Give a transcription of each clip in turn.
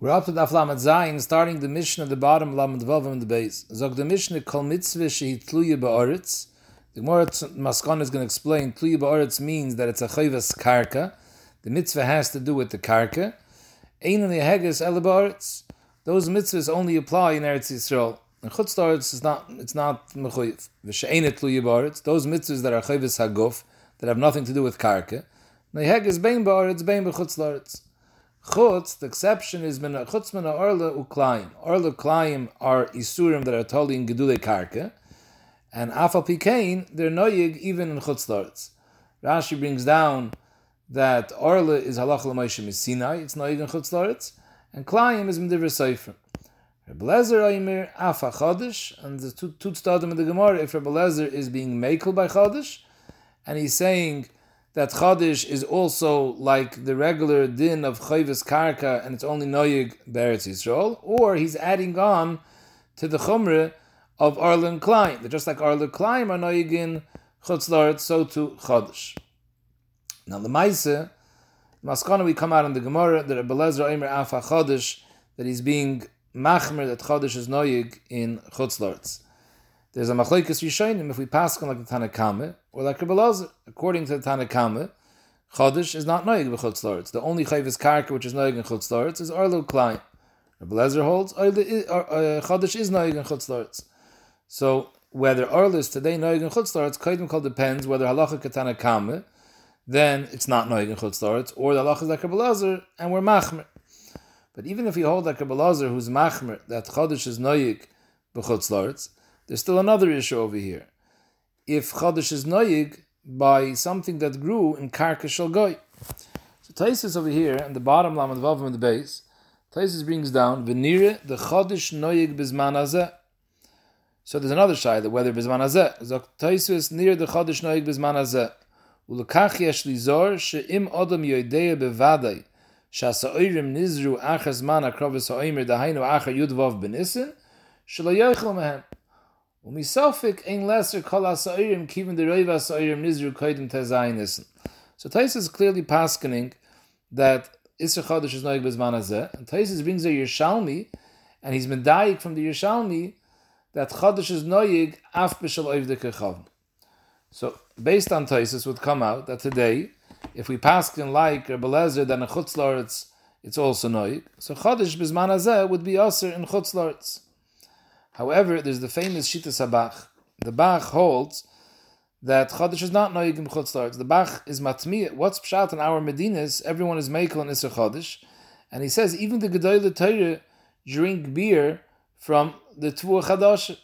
We're up to the Aflamet Zayin, starting the mission at the bottom, Lamed Vavam in the base. Zog the mission Kol Mitzvah Shehi Tluya Ba'aretz. The Gemara Maskon is going to explain Tluya Ba'aretz means that it's a chayvas karka. The mitzvah has to do with the karka. Ein in the Heges Ele. Those mitzvahs only apply in Eretz Yisrael. In Chutz La'aretz, it's not, it's not mechuyev. V'she'ein et Tluya Ba'aretz. Those mitzvahs that are chayvas haguf, that have nothing to do with karka. The Heges Bein Ba'aretz, Bein B'chutz. Chutz, the exception is min chutz min orla uklayim. Orla are isurim that are told in gedule karka, and afal pikein they're noyig even in chutz. Rashi brings down that orla is halach l'moishim is Sinai, it's noyig in chutz and klayim is midiver seifrim. Rebbe Lezer afa chodesh, and the two two stadim of the Gemara, if Rebbe Lezer is being makel by chodesh, and he's saying that Chadish is also like the regular din of Chayvis Karka and it's only Noyig Beretz Yisrael, or he's adding on to the Chumre of Arlen Klein, that just like Arlen Klein are Noyig in Chutzlaret, so to Chadish. Now the Maise, Maskana we come out in the Gemara that Rebbe Lezer Eimer Afa Chadish, that he's being machmer that Chadish is Noyig in Chutzlaret. There's a machlekes Rishonim if we pass on like the Tanakame or like Rebbe Lazar. According to the Tanakame, Chodesh is not noig b'chutz loretz. The only chayvus karka which is noig in chutz loretz is Arlo Klein. Rebbe Lezer holds uh, Chodesh is noig in chutz loretz. So whether Arlo is today noig in chutz loretz, Kaidim called depends whether halacha Tanakame, then it's not noig in chutz or the halacha is like Rebbe Lezer and we're machmer. But even if you hold like Rebbe Lezer who's machmer that Chodesh is noig b'chutz loretz, there's still another issue over here. If Chodesh is noyig by something that grew in Karka Shal Goy. So Taisis over here, in the bottom Lamad Vavam in the base, Taisis brings down, Venire the Chodesh noyig bizman hazeh. So there's another side, that whether bizman hazeh. Zok Taisis near the Chodesh noyig bizman hazeh. Ulekach yesh lizor, she'im odom yoidea bevadai, שהסעירים נזרו אחר זמן הקרובס האומר דהיינו אחר יודבוב בניסן, שלא יאכל מהם. Lesser kivin the nizru So Taisus is clearly paskening that Isra Chodesh is noig bezman hazeh, and Taisus brings a Yerushalmi, and he's medayik from the Yerushalmi, that Chodesh is noig af b'shal oiv So based on Taisus would come out that today, if we pasken like Rebbe Lezer, then in Chutz it's, also noig. So Chodesh bezman hazeh would be aser in Chutz However, there's the famous Shita Sabach. The Bach holds that Chodesh is not Noyig Chutz The Bach is Matmi. What's Pshat in our Medinas? Everyone is Mekel and Isra Chodesh. And he says even the Gedoyle Torah drink beer from the Tvua Chadash.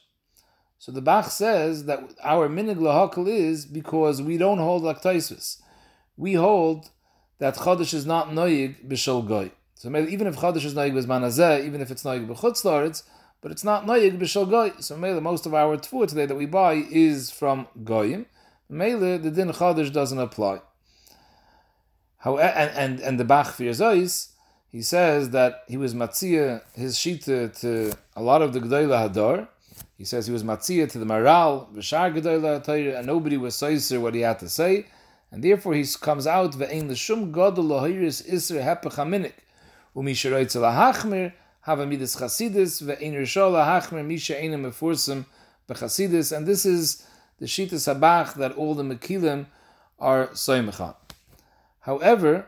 So the Bach says that our minig lahakal is because we don't hold lactaisus. We hold that Chodesh is not Noyig b'shol goy. So even if Chodesh is Noyig b'zman even if it's Noyig b'chutz but it's not noyig b'shal goy. So mele, most of our tfuah today that we buy is from goyim. Mele, the din chadash doesn't apply. How and and, and the Bach Zois, he says that he was matzia his shita to a lot of the G'dayla Hadar. He says he was matzia to the Maral, V'shar G'dayla Hadar, and nobody was soiser what he had to say, and therefore he comes out ve'ein l'shum gadol lahiris isra hepech haminik, u'misharoitz lahachmir, have midas chasidis ve'ein rishola hachmer misha einem mefursim bechasidis, and this is the shita sabach that all the mekilim are soymechan. However,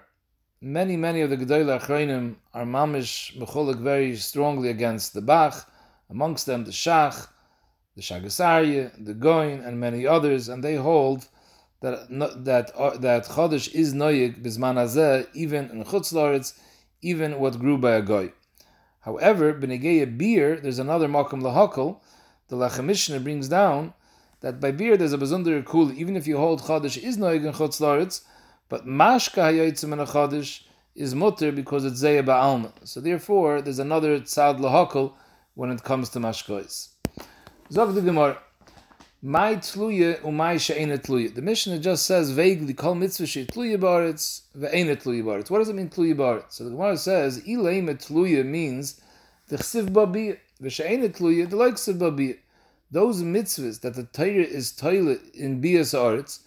many many of the gedolah achronim are mamish mecholik very strongly against the Bach, amongst them the Shach, the Shagasarya, the Goin, and many others, and they hold that that uh, that chodesh is noyig bisman hazeh, even in chutz even what grew by a goy. However, Benegeya beer, there's another Malkum Lahakal, the Mishnah brings down that by beer there's a Bazundar Kul, even if you hold Chadish is Noig in Chutz but Mashka Hayoitzim in a Chadish is Mutter because it's Zeya Ba'alma. So therefore, there's another Tzad Lahakal when it comes to Mashkois. Zog the Gemara. My tluye umay she'ene tluye. The Mishnah just says vaguely, kol mitzvah she tluye baretz, ve'ene tluye baretz. What does it mean tluye baretz? So the Gemara says, ileim tluye means the chsiv babi, ve'she'ene tluye, the like chsiv babi. Those mitzvahs that the Torah is toilet in bias aretz,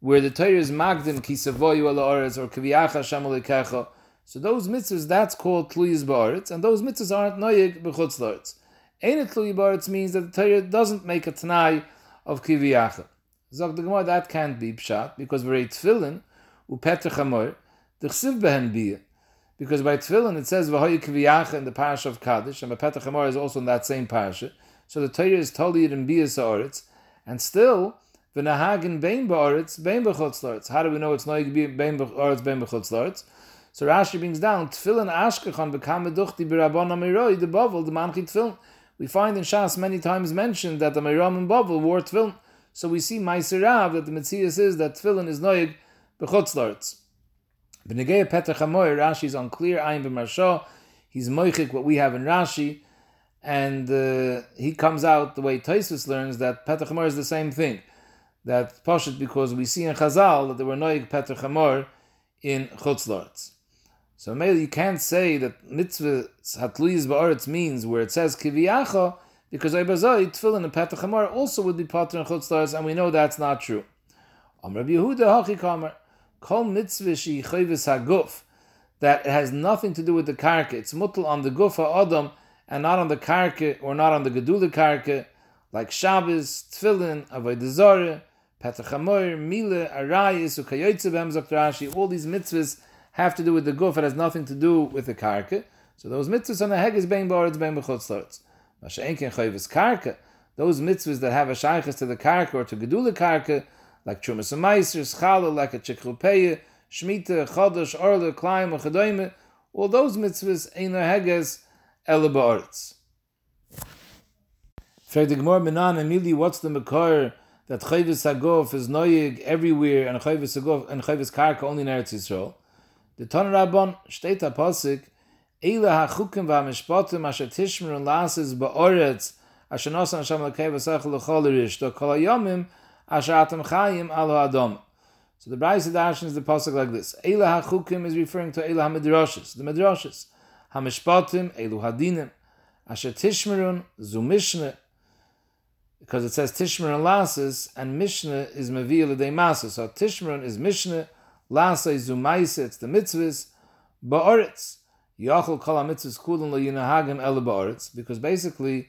where the Torah is magdim ki savoyu ala aretz, or kaviyacha shamalekecha, So those mitzvahs, that's called tluyis ba'aretz, and those mitzvahs aren't noyeg b'chutz la'aretz. Ain't tluyi ba'aretz means that the Torah doesn't make a tanai of kiviyachah. Zog the Gemara, that can't be pshat, because we're a tefillin, u'petr chamor, the behen biyah. Because by tefillin it says v'hoyu kiviyachah in the parish of Kaddish, and Petach Hamor is also in that same parasha. So the Torah is totally in biyas ha'aretz, and still v'nahagin bein ba'aretz, bein b'chutz How do we know it's noig bein ba'aretz, bein b'chutz So Rashi brings down tefillin ashkechon bekam meduchti b'rabon amiroi the bavel the manchi tefillin. We find in Shas many times mentioned that the Mayram and Bavel wore tefillin. So we see Maiserav that the Metzias is that tefillin is noig b'chutz B'negei Petach Hamoy, Rashi is unclear, Ayin b'marsho, he's moichik what we have in Rashi, and uh, he comes out the way Toisus learns that Petach Hamoy is the same thing. That Poshet, because we see in Chazal that there were noig Petach Hamoy in Chutz So you can't say that mitzvah hatluyis ba'aretz means where it says kiviyacha, because Eibazai, tefillin and Petach also would be pater in Chutz and we know that's not true. Am Rabbi Yehuda hachi kamer, Kol mitzvah she haguf, that it has nothing to do with the karka. It's mutl on the gufa adam and not on the karka or not on the gedula karka, like Shabbos, Tefillin, Avodah Zarah, Petach Hamoir, Mile, Arayis, Ukayotze Bem All these mitzvahs have to do with the guf. It has nothing to do with the karka. So those mitzvahs on the heg is bein boretz, bein b'chutz Masha'enken chayvus karka. Those mitzvahs that have a shaykhis to the karka or to gedula karka, like Trumas and Meiser, Schala, like a Chikrupeya, Shemitah, Chodosh, Orla, Klaim, Chadoime, all those mitzvahs, Ein Heges, Ele Ba'aretz. Frag the Gemara Menan, Emili, what's the Makar that Chayvis Hagof is noyig everywhere and Chayvis Hagof and Chayvis Karka only in Eretz Yisrael? The Ton Rabban, steht a Pasik, Eile HaChukim VaMishpatim Asher Tishmer and Lasis Ba'aretz Asher Nosan Hashem Lekei V'Sech L'Chol Rish, Do Kol HaYomim Ashatam Chayim Alo Adam. So the Brayse Darshan is the pasuk like this. Eila HaChukim is referring to Eila HaMidrashis, the Midrashis. HaMishpatim, Elu Hadinim. Asher Tishmerun, Zu Mishnah, because it says Tishmerun Lasis, and Mishnah is Mavil Adei Masa. So Tishmerun is Mishnah, Lasa is Zumaisa, it's the mitzvahs, Ba'aretz. Yachol Kol HaMitzvahs Kulun Lo Yinahagim Ele Ba'aretz, because basically,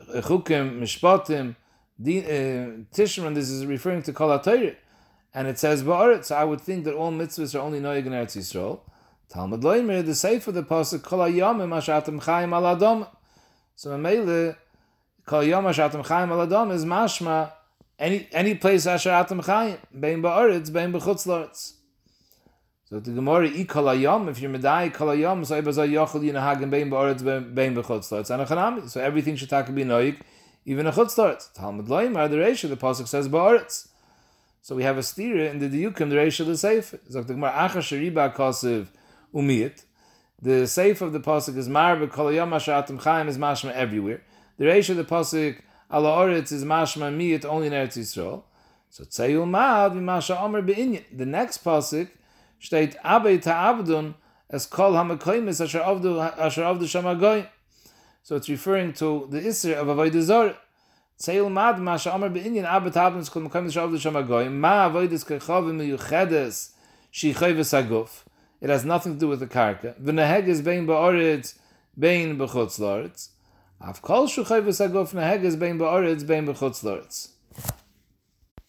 Chukim, Mishpatim, uh, Tishman, this is referring to Kol and it says Ba'aret, so I would think that all mitzvahs are only Noyag in Eretz Yisrael. Talmud Loimer, the Sefer, the Pasuk, Kol HaYomim Ashatim Chaim Al. So Mele, Kol Yom Ashatim Chaim Al is mashma, any, any place Ashatim Chaim, Bein Ba'aretz, Bein B'chutz Lortz. So the Gemara, I Kol HaYom, if you're Medai, Kol HaYom, so Ebazah Yochel Yinahag, Bein Ba'aretz, Bein B'chutz Lortz. So everything should talk be Noyag, even a chutz Talmud loim are the reisha. The pasuk says ba'aretz. So we have a stira in the diukim the reisha the seif. So the gemara acha sheriba kosiv umiyit. The seif of the pasuk is mar b'kolayom ashatim chaim is mashma everywhere. The reisha the pasuk ala oretz is mashma miyit only in Eretz Yisrael. So tzayul ma'ad v'masha omer be'inyan. The next pasuk steht kol asher avdu asher avdu. So it's referring to the Isra of Avodah. Tzeil mad ma l'sham agoyim ma miyuchedes shichayves aguf. It has nothing to do with the karka. V'neheg is bein ba'oretz bein. Av kol aguf neheg is bein bein.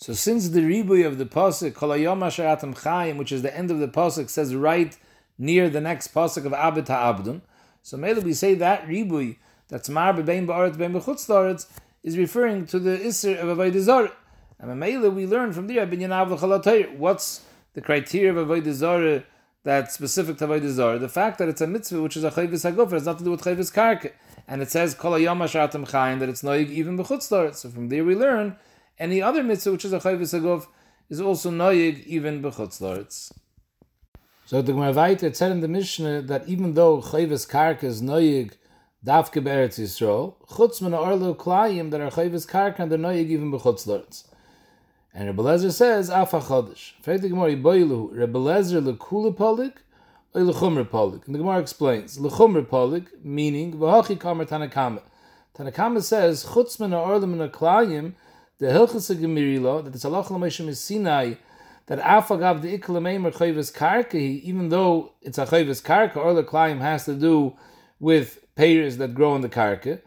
So since the ribuy of the pasuk kol hayom chayim, which is the end of the pasuk, says right near the next pasuk of abet ha'abdun, so maybe we say that ribui that's mar bein ba'aretz bein is referring to the iser of avodah. And maybe we learn from there What's the criteria of avodah that's specific to avodah zarah? The fact that it's a mitzvah which is a chayvis hagofer has nothing to do with chayvis karka, and it says kol hayom ashatim chayim that it's noig even b'chutz So from there we learn any other mitzvah which is a chayvis hagof is also noig even b'chutz so the Gemara weiter it said in the Mishnah that even though Chayvis Karka is noyig Davke Be'eretz Yisrael, chutz min ha'orlo klayim that are Chayvis Karka and they're noyig even b'chutz l'eretz. And Rebbe Lezer says, Afa Chodesh. Frag the Gemara, Yiboilu, Rebbe Lezer l'kula polik, or polik. And the Gemara explains, l'chumr polik, meaning, v'hachi kamer Tanakama. Tanakama says, chutz min ha'orlo min ha'klayim, the Hilchas HaGemirilo, that it's Allah l'meishim is Sinai, that afagav the iklameimer chayvus karka, even though it's a chayvus karka, or the climb has to do with payers that grow in the karka,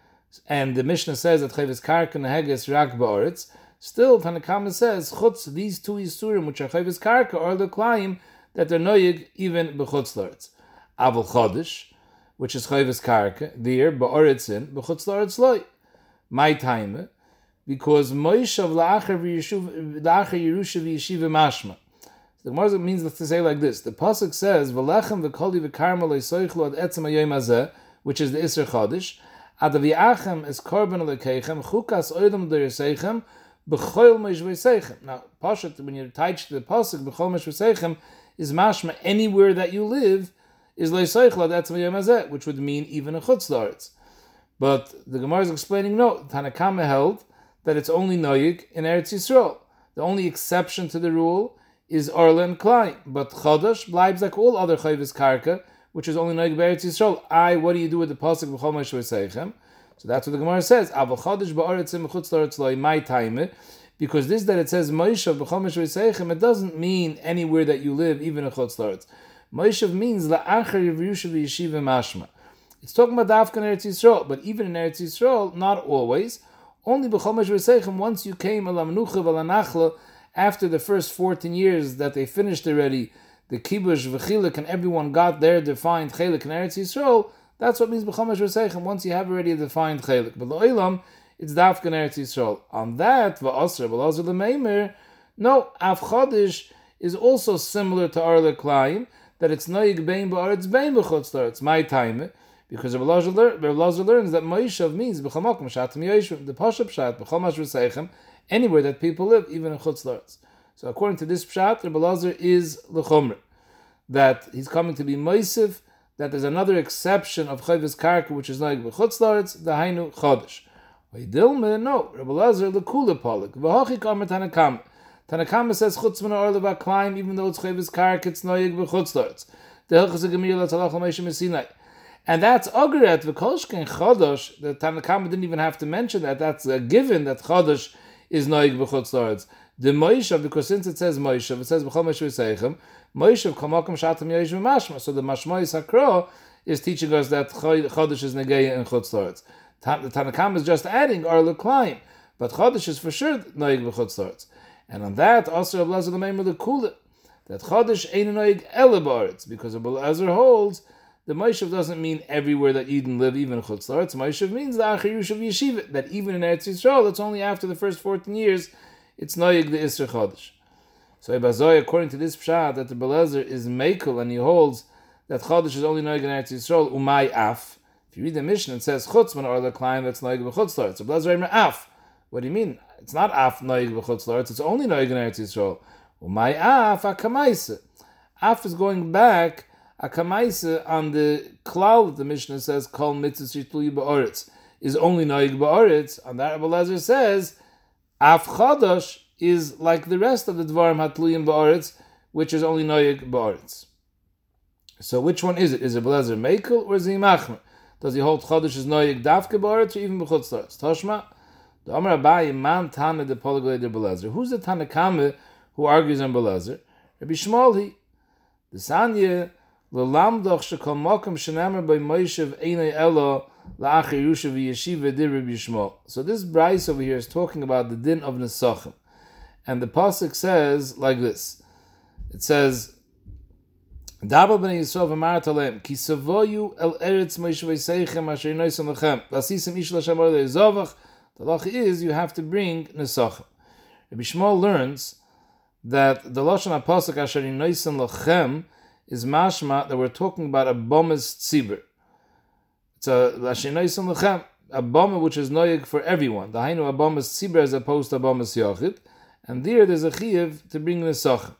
and the Mishnah says that chayvus karka neheges rak ba'oretz, still Tanakama says chutz these two isurim which are chayvus karka or the climb that they're noyig even b'chutz laretz. Aval chodesh, which is chayvus karka, there ba'oretzin b'chutz laretz loy. My time because Moishav la'acher Yerusha v'yeshiva mashma. The Gemara means to say like this. The pasuk says, "V'lechem v'koli v'karmel leisoichlu ad etzem hazeh," which is the Isser Chodesh. Ad v'yachem is korban lekeichem chukas oidem dereseichem b'choil meishveseichem. Now, pasuk when you're tied to the pasuk b'chol meishveseichem is mashma anywhere that you live is leisoichlu ad etzem hazeh, which would mean even a chutz But the Gemara is explaining no. Tanakama held that it's only noyig in Eretz Yisrael. The only exception to the rule is Orla and Klein, but Chodesh blibes like all other Chayvis Karka, which is only noyig in Eretz Yisrael. I, what do you do with the pasuk b'chol Seichem? So that's what the Gemara says. Aval Chodesh ba'aretzim mechutz l'Eretz loy my time. Because this that it says Moshe b'chol it doesn't mean anywhere that you live, even in Chutz l'Eretz. Moshe means la'achar Yerusha v'yeshiva mashma. It's talking about Dafkan Eretz Yisrael, but even in Eretz Yisrael, not always. Only b'chomesh v'seichem, once you came alamnucha v'lanachla, after the first 14 years that they finished already, the kibush v'chilik, and everyone got their defined chelik in Eretz Yisrael, that's what means b'chomesh v'seichem, once you have already a defined chelik. But lo'ilam, it's dafkan Eretz Yisrael. On that, v'asr v'lazr l'meimer, no, av chodish is also similar to Arle Klaim, that it's noyig bein ba'aretz bein b'chutz my time, because Rabbi Lazar learns that Moishav means b'chamak mashatim yoishvim. The pashup pshat b'chamash v'seichem anywhere that people live, even in chutz laretz. So according to this pshat, Rabbi Lazar is lechomr that he's coming to be moisiv. That there's another exception of chayvus karka which is like b'chutz laretz the hainu chodesh. Dilma no Rabbi Lazar lekula polik v'hachi kamer tanakam. Tanakama says chutz min or climb even though it's chayvus karka it's noyig b'chutz laretz. The hilchas gemir la tzalach l'meishim and that's Ogret V'kolshken Chodosh. The Tanakama didn't even have to mention that. That's a given that Chodosh is Noig B'chutz Lords. The Moishav, because since it says Moishav, it says B'chol Moishav Yiseichem, Moishav Kamokim Shatam Yoish V'mashma. So the Mashmois Hakro is teaching us that Chodosh is Negeya in Chutz. The Tanakama is just adding Ar L'Klayim. But Chodosh is for sure Noig B'chutz. And on that, also Rabbi Lezer L'meim L'Kula, that Chodosh ain't Noig Ele because Rabbi Lezer holds the Moshev doesn't mean everywhere that Eden live, even Chutz Laretz. Moshev means the Achirush of Yeshiva, that even in Eretz Yisrael, it's only after the first 14 years, it's Noyig the Isra Chodesh. So Ebazoy, according to this pshat, that the Belezer is Mekel, and he holds that Chodesh is only Noyig in Eretz Yisrael, Umay Af. If you read the Mishnah, it says Chutz when the climb that's Noyig b'Chutz Laretz. So Belezer Af. What do you mean? It's not Af Noyig b'Chutz Laretz, it's only Noyig in Eretz Yisrael. Umay Af, Akamaisa. Af is going back a kamaisa on the cloud, the Mishnah says, Kol mitzvah shitluyi ba'oretz, is only noig ba'oretz. On that, Rabbi Lezer says, Af chadash is like the rest of the dvarim hatluyim ba'oretz, which is only noig ba'oretz. So which one is it? Is it Belezer Mekel or is he Machmer? Does he hold Chodesh is Noyeg Davke Ba'aretz or even Taretz? Toshma, the Omer Abayi Man Tana de Polygleder Belezer. Who's the Tanakame who argues on Belezer? Rabbi Shmolhi. The Sanya L'lamdoch shekol mokum shenamer by Moshev einay elo yusha v'yeshiva. So this Bryce over here is talking about the din of Nesachim. And the Pasuk says like this. It says, Daba b'nei Yisrael v'mar talem, ki savoyu el eretz Moshe v'seichem asher lechem, ish le'ezovach, the lach is you have to bring Nesachim. Rabbi Shmuel learns that the Lashon HaPasuk asher noisim lechem is mashma that we're talking about a bomas tzibur. It's a lashinaisim lechem, a boma which is noyig for everyone. The hainu a bomas tzibur as opposed to a bomas yochid, and there there's a chiyuv to bring the soch.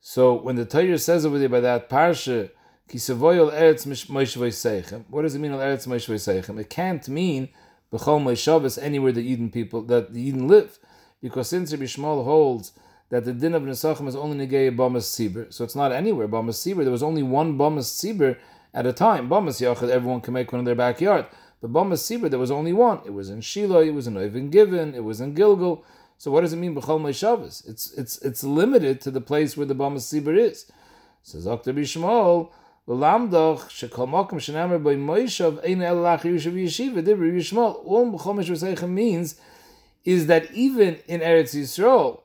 So when the Torah says over there by that parsha, kisavoyol eretz moshe seichem, what does it mean eretz moshe seichem? It can't mean b'chol moishavas anywhere the Eden people that the Eden live, because since Rabbi Shmuel holds that the din of Nesachim is only negay Bamas Sibir. So it's not anywhere. Bamas Sibir, there was only one Bamas Sibir at a time. Bamas Yachid, everyone can make one in their backyard. But Bamas Sibir, there was only one. It was in Shiloh, it was in Oivin Given, it was in Gilgal. So what does it mean b'chol Shabbos? It's it's it's limited to the place where the Bama Sibur is. Says Dr. Bishmol, L'lamdoch shekol mokum shenamer by Moishav ein el lach Yushav Yeshiva dibri Yishmol. All b'chol Shabbos means is that even in Eretz Yisrael,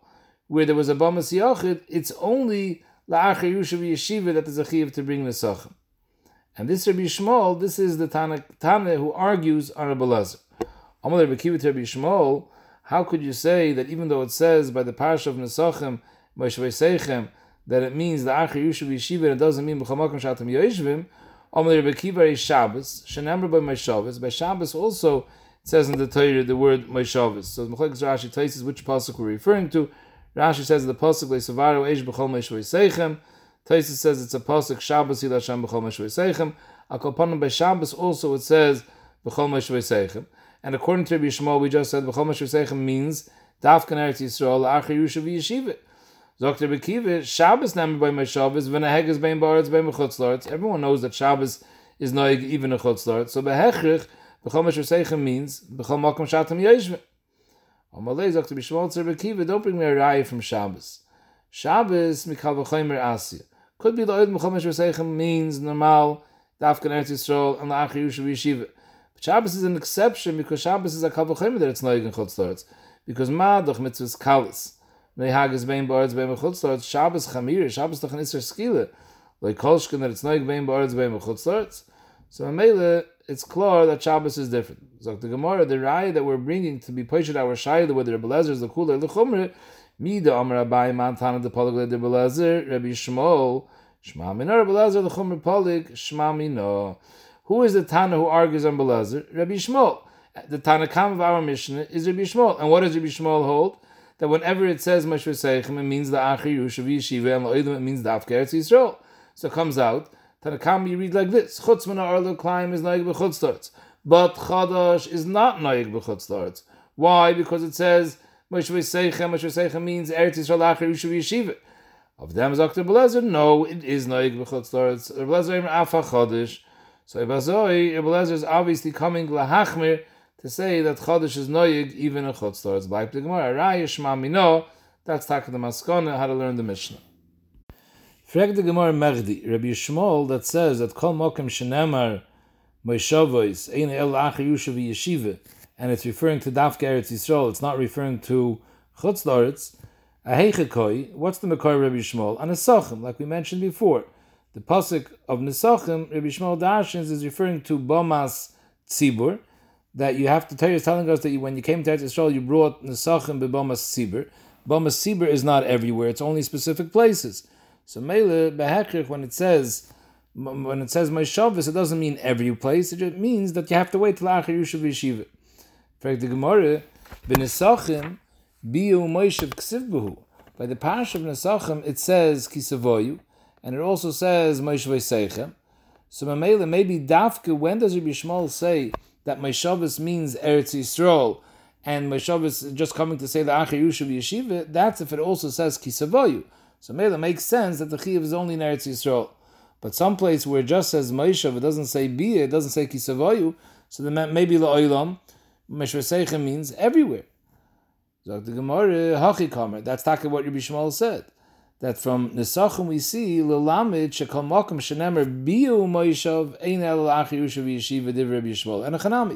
where there was a Bama Siyachid, it's only la'achar Yushav Yeshiva that there's a chiv to bring the Sachem. And this Rabbi Shmuel, this is the Tana, Tana who argues on Rabbi Lazar. Amal Rabbi Kiva Rabbi Shmuel, how could you say that even though it says by the parsha of Nesachim, Seichem, that it means the Acher Yushav Yeshiva, it doesn't mean B'chamakim Shatam Yoishvim, Amal Rabbi Kiva is Shabbos, Shenamber by Shabbos. By Shabbos also, it says in the Torah the word my Shabbos. So the Mechlekes Rashi tells which pasuk we're referring to. Rashi says the pasuk Le'Savaru Eish B'chol Seichem. Taisus says it's a pasuk Shabbos Yil Hashem B'chol Seichem. Akopanim by Shabbos also it says B'chol Seichem. And according to Rabbi Shmuel, we just said B'chol Seichem means Dafkan Eretz Yisrael Acher Yushav Yeshiva. Dr. Bekiva, Shabbos named by my Shabbos, when a heg is bein baritz bein b'chutzlarts. Everyone knows that Shabbos is noig even a chutzlart. So behechrich, b'chol masher seichem means, b'chol makom shatam don't bring me a raya from Shabbos. Shabbos, mikal v'choymer asya. Could be the oid b'chol masher seichem means normal, dafkan Eretz Yisrael, and la'achir yushav yeshiva. But Shabbos is an exception because Shabbos is a kal v'choymer that it's noig in chutzlarts. Because ma, doch mitzvahs kalis. Nei hages bein boards bein mechutzlarts, Shabbos chamir, Shabbos doch an isser skile. Like kolshkin that it's noig bein boards bein mechutzlarts. So in Mele, it's clear that Shabbos is different. So the Gemara, the raya that we're bringing to be pushed our shayla, whether Rebbe Lezer is the kula the chumre, mi the Amar Abai Mantana the polig the Rebbe Lezer, Rabbi Shmuel, Shma Mino Rebbe Lezer the chumre polig, Shma Mino. Who is the Tana who argues on Belezer? Rabbi Shmuel. The Tana Kam of our Mishnah is Rabbi Shmuel. And what does Rabbi Shmuel hold? that whenever it says Mashur Seichem, it means the Achi Yushav Yeshiva, and Lo'idim, it means the Afkeretz Yisrael. So it comes out, Tanakam, you read like this, Chutz Mana Arlo Klaim is Naig B'chutzlarts. But Chadash is not Naig B'chutzlarts. Why? Because it says, Mashur Seichem, Mashur Seichem means Eretz Yisrael Achi Yushav Yeshiva. Of them is Dr. Belezer, no, it is Naig B'chutzlarts. Belezer Afa Chadash. So Ibazoi, Belezer is obviously coming Lahachmir, to say that Chodesh is noyig even a. It's like the Gemara, Raya Shma Mino, that's Taka the Maskona, how to learn the Mishnah. Frag the Gemara Megdi, Rabbi Shmuel, that says that Kol Mokem Shenemar Moishavois, Ein El Acher Yushav Yeshiva, and it's referring to Dafka Eretz Yisrael, it's not referring to Chutzlaritz, Aheichekoi, what's the Mekoi Rabbi Shmuel? And Nesachim, like we mentioned before. The pasuk of Nesachim, Rabbi Shmuel Darshins, is referring to Bomas Tzibur, that you have to tell you telling us that you, when you came to Eretz Yisrael, you brought Nesachim beBomas Sibir. Bomas Sibir is not everywhere; it's only specific places. So Mele Behechrich, when it says when it says Shabbos, it doesn't mean every place. It just means that you have to wait till Acher Yushav Yeshiva. fact, the Gemara B'Nesachim Biu Moshev Ksivbuhu. By the Pash of Nesachim, it says Kisavoyu, and it also says Moshev Seichem. So Mele, maybe Dafke, when does Rabbi Shmuel say that my Meshavas means Eretz Yisrael, and my Meshavas just coming to say the Acher Yushav Yeshiva, that's if it also says Kisavoyu. So it makes sense that the Chiv is only in Eretz Yisrael. But some place where it just says Meshav, it doesn't say Bia, it doesn't say Kisavoyu, so then maybe La'olam, Meshvaseicha means everywhere. That's talking what Rabbi Shmuel said that from Nesachim we see Lilamid Shekal Makom Shenemer Biu Moishav Ein El Achi Yushav Yeshiva Div Rabbi Yishmael and a. Rabbi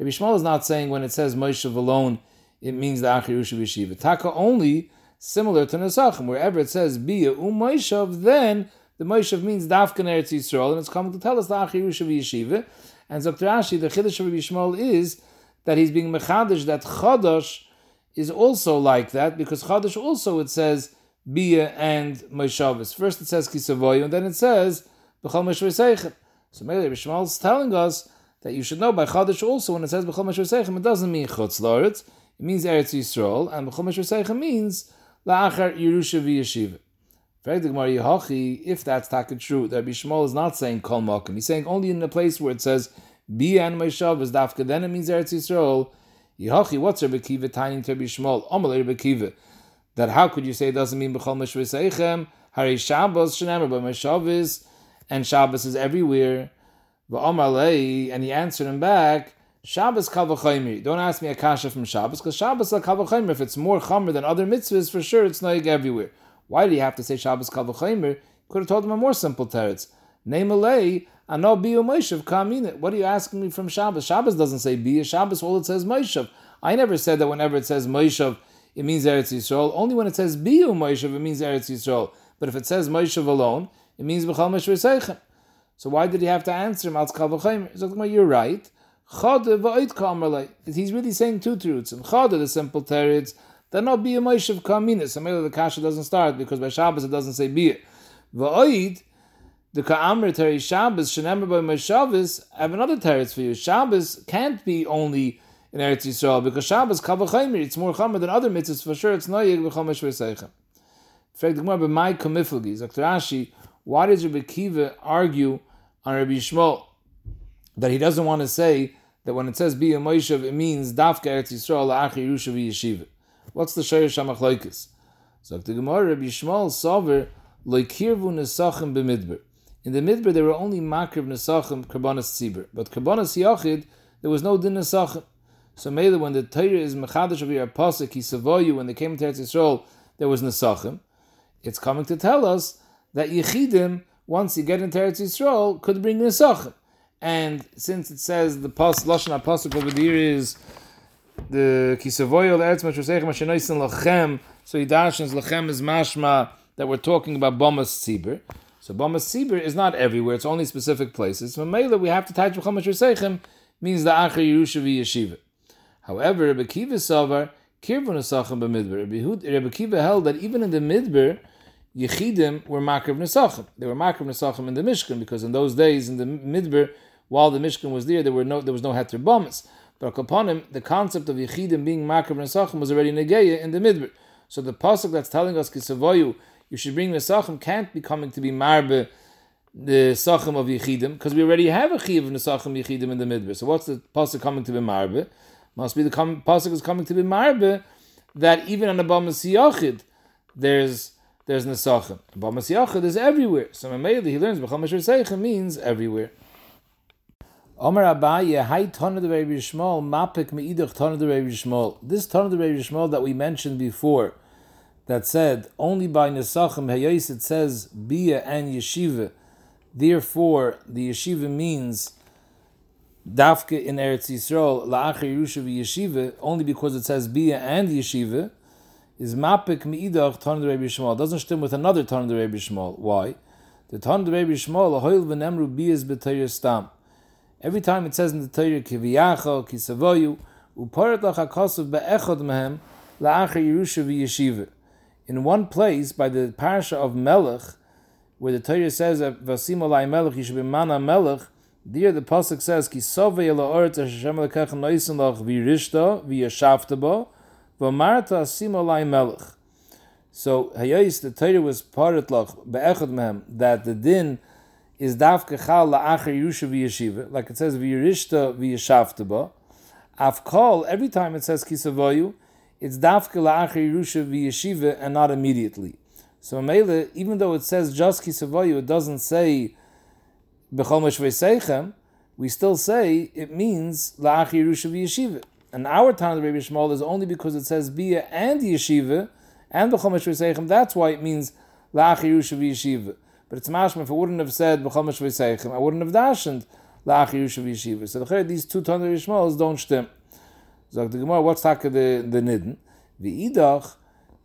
Yishmael is not saying when it says Moishav alone it means the Achi Yushav Yeshiva. Taka only similar to Nesachim wherever it says Biu Moishav then the Moishav means Dafkan Eretz Yisrael and it's coming to tell us the Achi Yushav Yeshiva and Dr. Ashi the Chiddush of Yishmael is that he's being mechadish that Chadash is also like that because Chadash also it says Bia and Moshavis. First it says Kisavoyu, and then it says B'chol Meshvei So maybe is telling us that you should know by Chadash also when it says B'chol Meshvei it doesn't mean Chutz it means Eretz Yisrael, and B'chol Meshvei means La'achar Yerusha V'yeshiva. If that's taken true, that Bishmol is not saying Kol Mokum. He's saying only in the place where it says Bia and Moshav is Dafka, then it means Eretz Yisrael. Yehochi, what's Rebbe Kiva tiny to Bishmol? Omal Rebbe Kiva that how could you say it doesn't mean b'chol mishviseichem? Hari Shabbos shenemer by Meshavis, and Shabbos is everywhere. And he answered him back, Shabbos kavachomer. Don't ask me a kasha from Shabbos because Shabbos kavachomer. If it's more chomer than other mitzvahs, for sure it's noig everywhere. Why do you have to say Shabbos kavachomer? Could have told him a more simple teretz. Name a lay. Ano biyu Moshev kamina. What are you asking me from Shabbos? Shabbos doesn't say biya. Shabbos all it says Moshev. I never said that whenever it says Moshev, it means Eretz Yisrael. Only when it says biyu Moshev, it means Eretz Yisrael. But if it says Moshev alone, it means b'chal Meshver So why did he have to answer him? You're like, right. He's really saying two truths. And Chada, the simple teretz, that not be a Moshev kamina. So maybe the kasha doesn't start because by Shabbos it doesn't say biya. Va'oid, the Ka'amr Teri Shabbos, Shenemar by my Shabbos, I have another teretz for you. Shabbos can't be only in Eretz Yisrael because Shabbos Kavachaymer, it's more chamer than other mitzvahs, for sure it's Noyeg V'chomesh V'seichem. Frag the Gemara, but my Kamiflagi, Dr. Rashi, why does Rabbi Kiva argue on Rabbi Shmuel that he doesn't want to say that when it says Bi Moshev, it means Dafka Eretz Yisrael La'achir Yerusha V'yeshiva. What's the Shayr Shamachloikis? So the Gemara, Rabbi Shmuel, Sover, Loikirvu Nesachim B'midbar. In the Midbar, there were only Makrib Nesachim, Karbonas Tzibur. But Karbonas Yachid, there was no Din Nesachim. So Mela, when the Torah is Mechadash of your Apostle, Kisavoyu, when they came to Eretz Yisrael, there was Nesachim. It's coming to tell us that Yechidim, once you get into Eretz Yisrael, could bring Nesachim. And since it says the Pas, Lashon Apostle over there is the Kisavoyu, the Eretz Mashosechem, Mashenoisen Lachem, so Yidashins Lachem is mashma that we're talking about Bomas Tzibur. So Bomas Sibir is not everywhere; it's only specific places. So Mela, we have to touch B'chomash Reseichem means the Acher Yerusha Yeshiva. However, Rebbe Kiva Savar Kirvun Nesachim b'Midbar. Rebbe Kiva held that even in the Midbar, Yechidim were Makrav Nesachim. They were Makrav Nesachim in the Mishkan because in those days in the Midbar, while the Mishkan was there, there were no there was no Heter Bomas. But upon him, the concept of Yechidim being Makrav Nesachim was already Negeya in the Midbar. So the pasuk that's telling us Kisavoyu you should bring the Sachim can't be coming to be Marbe the Sachim of Yechidim, because we already have a Chiv of the Sachim Yechidim in the Midbar. So what's the Pasuk coming to be Marbe? Must be the com- Pasuk is coming to be Marbe that even on the Bamas Yachid, there's there's Nesachim. Bamas Yachid is everywhere. So Mameli, he learns B'chal Meshur means everywhere. Abaye, Hai Ton of the Shmuel, Mapik Meidach Ton of the Shmuel. This Ton of the Rebbe Shmuel that we mentioned before, that said only by Nesachim Hayais it says Bia and Yeshiva. Therefore, the Yeshiva means Dafke in Eretz Yisrael La'achir Yerusha Yeshiva only because it says Bia and Yeshiva is Mapik Meidach Tan the Rebbe Shmuel. Doesn't stem with another Tan the Rebbe Shmuel. Why? The Tan the Rebbe Shmuel Ahoil v'Nemru Bias b'Torah Stam. Every time it says in the Torah Kiviyacha Kisavoyu Uparat Lach Hakosov Be'echad Mehem La'achir Yerusha Yeshiva in one place by the parasha of Melech, where the Torah says Vasim Olai Melech, you should be Mana Melech, there the pasuk says Ki Sove Ela Hashem Lekech Noisen Lach Virishta V'Yashavta Bo V'Marta Asim Olai Melech. So Hayais the Torah was parted lach be'echad mehem that the din is dafke chal la'acher Yerusha v'yeshiva, like it says v'yirishta v'yashavta ba. Afkol, every time it says kisavoyu, it's dafke la'achar Yerusha v'yeshiva and not immediately. So Mele, even though it says just kisavoyu, it doesn't say b'chol seichem, we still say it means la'achar Yerusha v'yeshiva. And our time of Rabbi Shmuel is only because it says bia and yeshiva and b'chol seichem. That's why it means la'achar Yerusha v'yeshiva. But it's mashma if it wouldn't have said b'chol seichem, I wouldn't have dashed la'achar Yerusha v'yeshiva. So the these two Tanah Yishmaels don't stem. Sagt the Gemara, what's taka the the nidden? The idach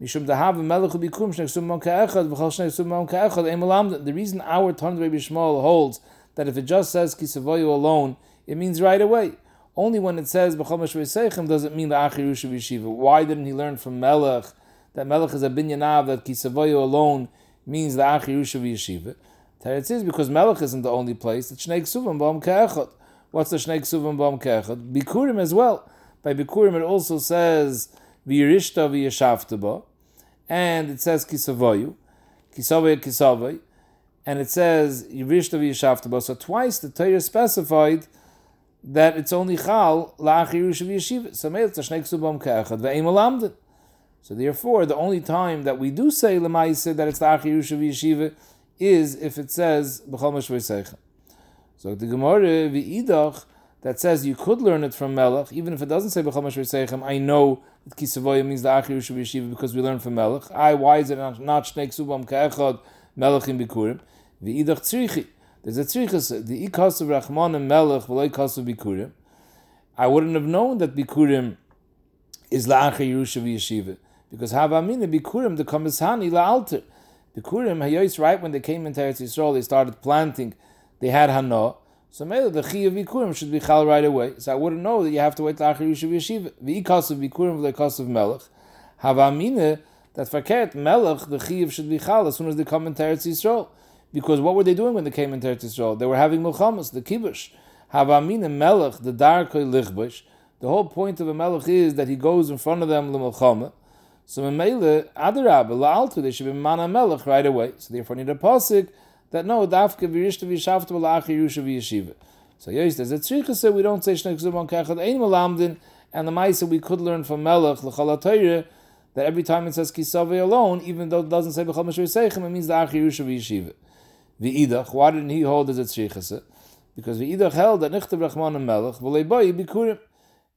mishum dahav melech ubikum shnei sumon ka'echad v'chal shnei sumon ka'echad. The reason our Tanit Rabbi Shmuel holds that if it just says kisavoyu alone, it means right away. Only when it says b'chal meshvei seichem does it mean achir yushav yeshiva. Why didn't he learn from Melech that Melech is a binyanav that kisavoyu alone means the achir yushav yeshiva? Teretz is because Melech isn't the only place. It's shnei ksuvim b'om ka'echad. What's the shnei ksuvim b'om ka'echad? Bikurim as well. By Bikurim, it also says v'yirishta v'yashavtaba, and it says kisavoyu, kisavoy kisavoy, and it says yirishta v'yashavtaba. So twice the Torah specified that it's only chal la'ach Yerusha v'yeshiva. So maybe it's shnei ksubam ke'echad ve'im So therefore, the only time that we do say lemaise that it's la'ach Yerusha v'yeshiva is if it says b'chol So the Gemara v'idach that says you could learn it from Melech, even if it doesn't say B'chol Mashvei I know that Kisavoya means the Achir Yusha Yeshiva because we learn from Melech. I, why is it not, Shnei Subam Ka'echad Melech in Bikurim? V'idach Tzrichi. There's a Tzrichas, the Ikas of Rachman and Melech, v'loi Kas of Bikurim. I wouldn't have known that Bikurim is La'achir Yerusha Yeshiva. Because Havamina Bikurim, the Kamishani La'alter. Bikurim, Hayois, right when they came into Eretz Yisrael, they started planting, they had Hana. So maybe the chi of bikurim should be chal right away. So I wouldn't know that you have to wait till achir yishuv yeshiva. The ikas of bikurim v'leikas of melech. Havamine that fakert melech the chi should be chal as soon as they come into Eretz Yisrael. Because what were they doing when they came into Eretz Yisrael? They were having milchamas, the kibush. Havamine melech the darkoi lichbush. The whole point of a melech is that he goes in front of them l'milchama. So memele adarab la'altu they should be mana melech right away. So therefore need a pasuk that no dafke virishta vishavta b'la'achir yusha v'yeshiva. So there's a tzricha we don't say shnei kzubon kechad ein malamdin, and the ma'isa we could learn from Melech l'chal that every time it says kisave alone, even though it doesn't say b'chal mashur seichem, it means the achir yusha v'yeshiva. V'idach, why didn't he hold as a tzricha Because v'idach held that nichtav rachman and Melech v'lei boy bikurim.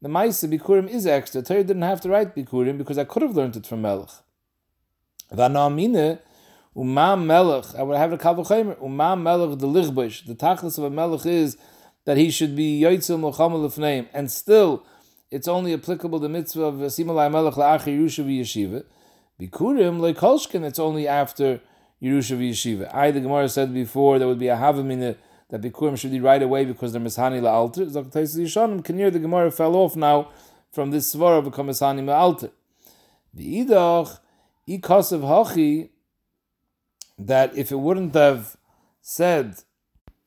The ma'isa bikurim is extra. Torah didn't have to write bikurim because I could have learned it from Melech. V'anamine Umam melech, I would have a kavachemer. Umam melech the lichbush. The tachlis of a melech is that he should be yoitzel mochamal lefneim, and still it's only applicable the mitzvah of simalai melech la'achir Yerusha v'yeshiva. Bikurim lekolshkin, it's only after Yerusha v'yeshiva. I, the Gemara said before, there would be a havamina that Bikurim should be right away because they're mishani la'alter. Zakatayis Yishanim, Kinir, the Gemara fell off now from this svara become mishani la'alter. V'idach, ikasav hachi, that if it wouldn't have said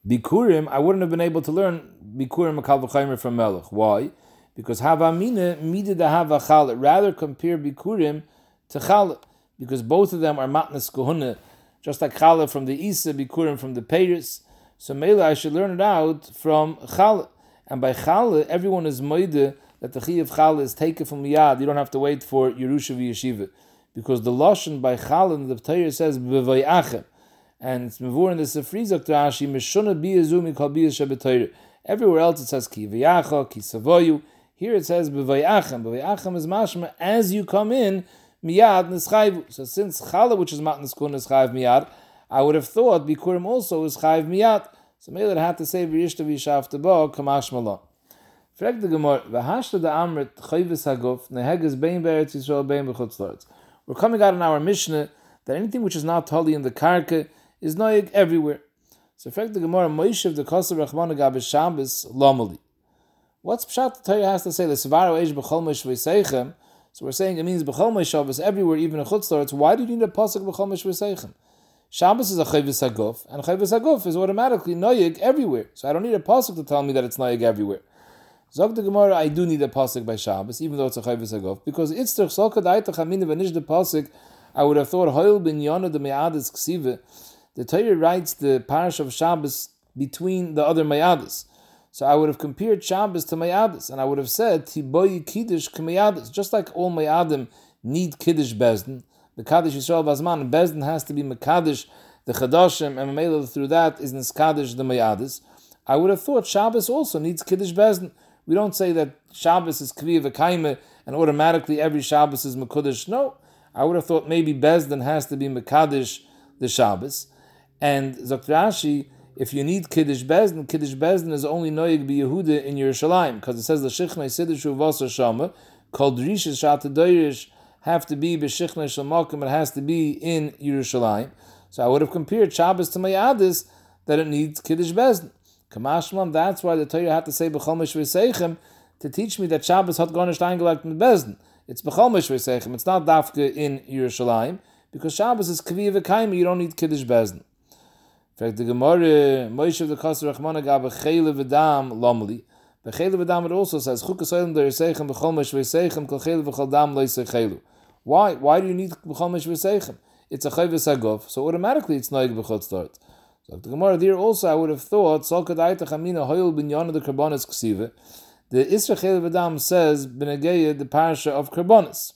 Bikurim, I wouldn't have been able to learn Bikurim Akal V'chaymer from Melech. Why? Because Havamina midid Hava Chalet. Rather compare Bikurim to Chalet. Because both of them are Matnas Kohuna. Just like Chalet from the Isa, Bikurim from the Paris. So Mela, I should learn it out from Chalet. And by Chalet, everyone is Moide that the Chi of Chalet is taken from Yad. You don't have to wait for Yerusha Yeshiva because the lashon by Chalin the Torah says b'vayachem, and it's mevur in the Sefrizak Rashi mishuna biyazumi kol biyaz Everywhere else it says ki v'yacha ki savoyu. Here it says b'vayachem. B'vayachem is mashma as you come in miyad nischayvu. So since Chala, which is matnas kun is chayv miyad, I would have thought bikurim also is chayv miyad. So it had to say v'yishta v'yishafta bo kamash malon. Frag the Gemara, v'hashta da amrit chayvis haguf bein Yisrael bein b'chutz we're coming out in our Mishnah that anything which is not holy in the karka is noig everywhere. So, fact, the Gemara Moshe the Lomali. What's Pshat the Torah has to say? Eish B'chol Meshveseichem. So we're saying it means B'chol Shabbos everywhere, even in Chutzlar. Why do you need a pasuk B'chol Meshveseichem? Shabbos is a chayvus haguf, and chayvus haguf is automatically noyig everywhere. So I don't need a pasuk to tell me that it's noyig everywhere. Zog the Gemara, I do need a pasuk by Shabbos, even though it's a chayvus agov, because it's the solka daita chamina v'nish the pasuk. I would have thought hoil bin yana the me'adis. The Torah writes the parish of Shabbos between the other mayadis. So I would have compared Shabbos to mayadis, and I would have said tiboyi kiddush k'mayadis. Just like all mayadim need kiddush bezdin, the kaddish Yisrael bazman bezdin has to be mekadosh the chadashim, and Mamela through that is niskadish the mayadis. I would have thought Shabbos also needs kiddush bezdin. We don't say that Shabbos is Kvi V'kaime and automatically every Shabbos is Mekudesh. No, I would have thought maybe Bezdin has to be Mekadesh the Shabbos. And Zokrashi, if you need Kiddush Bezdin, Kiddush Bezdin is only Noyeg Be Yehuda in Yerushalayim, because it says the Shichnei Siddishu Vasa Shama, called Rishis Shat have to be B'Shichnei Shamakim, it has to be in Yerushalayim. So I would have compared Shabbos to Mayadis that it needs Kiddush Bezdin. Kamashlam, that's why the Torah had to say B'chomish V'seichem to teach me that Shabbos hat gar nicht eingelegt mit Bezdin. It's B'chomish V'seichem, it's not Dafke in Yerushalayim, because Shabbos is Kvi V'kaim, you don't need Kiddush Bezdin. In fact, the Gemara, Moshe of the Kasar Rachmana gab Chele V'dam Lomli. The Chele V'dam it also says, Chukas Oilim Der Yiseichem B'chomish V'seichem Kol Chele V'chol Dam Lo Yiseichelu. Why? Why do you need B'chomish V'seichem? It's a Chayvis Agov, so automatically it's Noig B'chot Start. So the Gemara there also I would have thought Sol Kadaita Chamina Hoyel Binyan the Karbonis Ksiva. The Israel Vadam says Benegeya the parasha of Karbonis.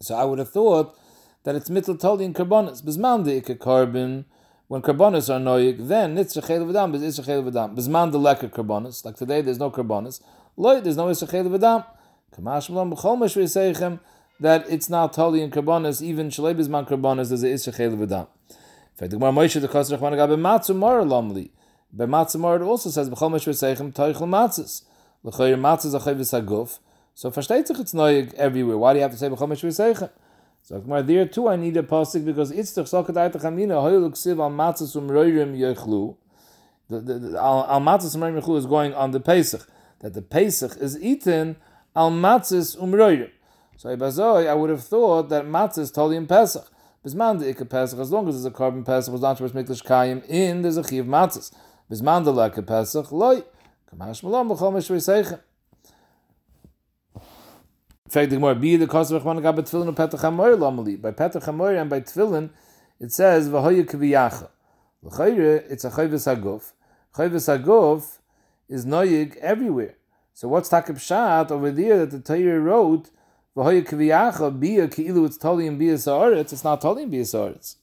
So I would have thought that it's mittel totally in Karbonis. Bisman the Ika Carbon, when karbonis are noyik, then nitzah chayil v'dam is isra chayil v'dam. Bisman the lekker karbonis, like today there's no karbonis. Loy, there's no isra chayil v'dam. Kamash malam b'chol mash v'yisayichem, that it's not totally in karbonis, even shalei bisman karbonis, there's a isra chayil v'dam. In fact, the Gemara Moshe, the Kosrach Managab, matzu mar lomli. By matzu mar, it also says, b'chol mash v'yisayichem, toichel matzes. L'choyer matzes a chayv v'saguf. So versteht sich it's noyik everywhere. Why do you have to say b'chol mash v'yisayichem? So Gemara, there too I need a pasuk because it's the sokat ayta chamina hoyluk siv al matzas um roirim yechlu. Al, al matzas um roirim yechlu is going on the Pesach. That the Pesach is eaten al matzas um roirim. So I would have thought that matzas totally in Pesach. Bisman the ikka Pesach, as long as there's a korban Pesach, was not to mikdash kayim in, there's a chiv matzas. Bisman the leka Pesach, loy. Kamash malom b'chol meshvei seichem. In fact, the Gemara, be the cause of Rechman Gab Tefillin or Petach HaMoyer Lomali. By Petach HaMoyer and by Tefillin, it says, V'hoye Kviyacha. L'chayre, it's a Chayvis HaGof. Chayvis HaGof is noyig everywhere. So what's Takib Shat over there that the Torah wrote, V'hoye Kviyacha, Bia Ki'ilu, it's totally in Bia Sa'aretz, it's not totally in Bia Sa'aretz.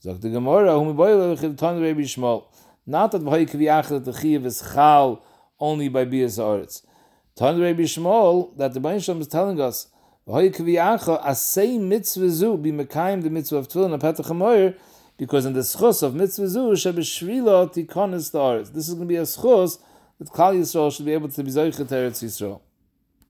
Sagt the Gemara, Humi Boyle Lechil Ton Rebbe Shmuel. Not that V'hoye Kviyacha, that the Chiyav is Chal only by Bia Sa'aretz. Tan Rabbi Shmuel that the Bain Shalom is telling us, "V'hoy kviyacha asay mitzvah zu be mekayim the mitzvah of tefillin a petach hamoyer." Because in the schus of mitzvah zu shebeshvila tikonis the This is going to be a schus that Klal Yisrael should be able to be zoichet Eretz Yisrael.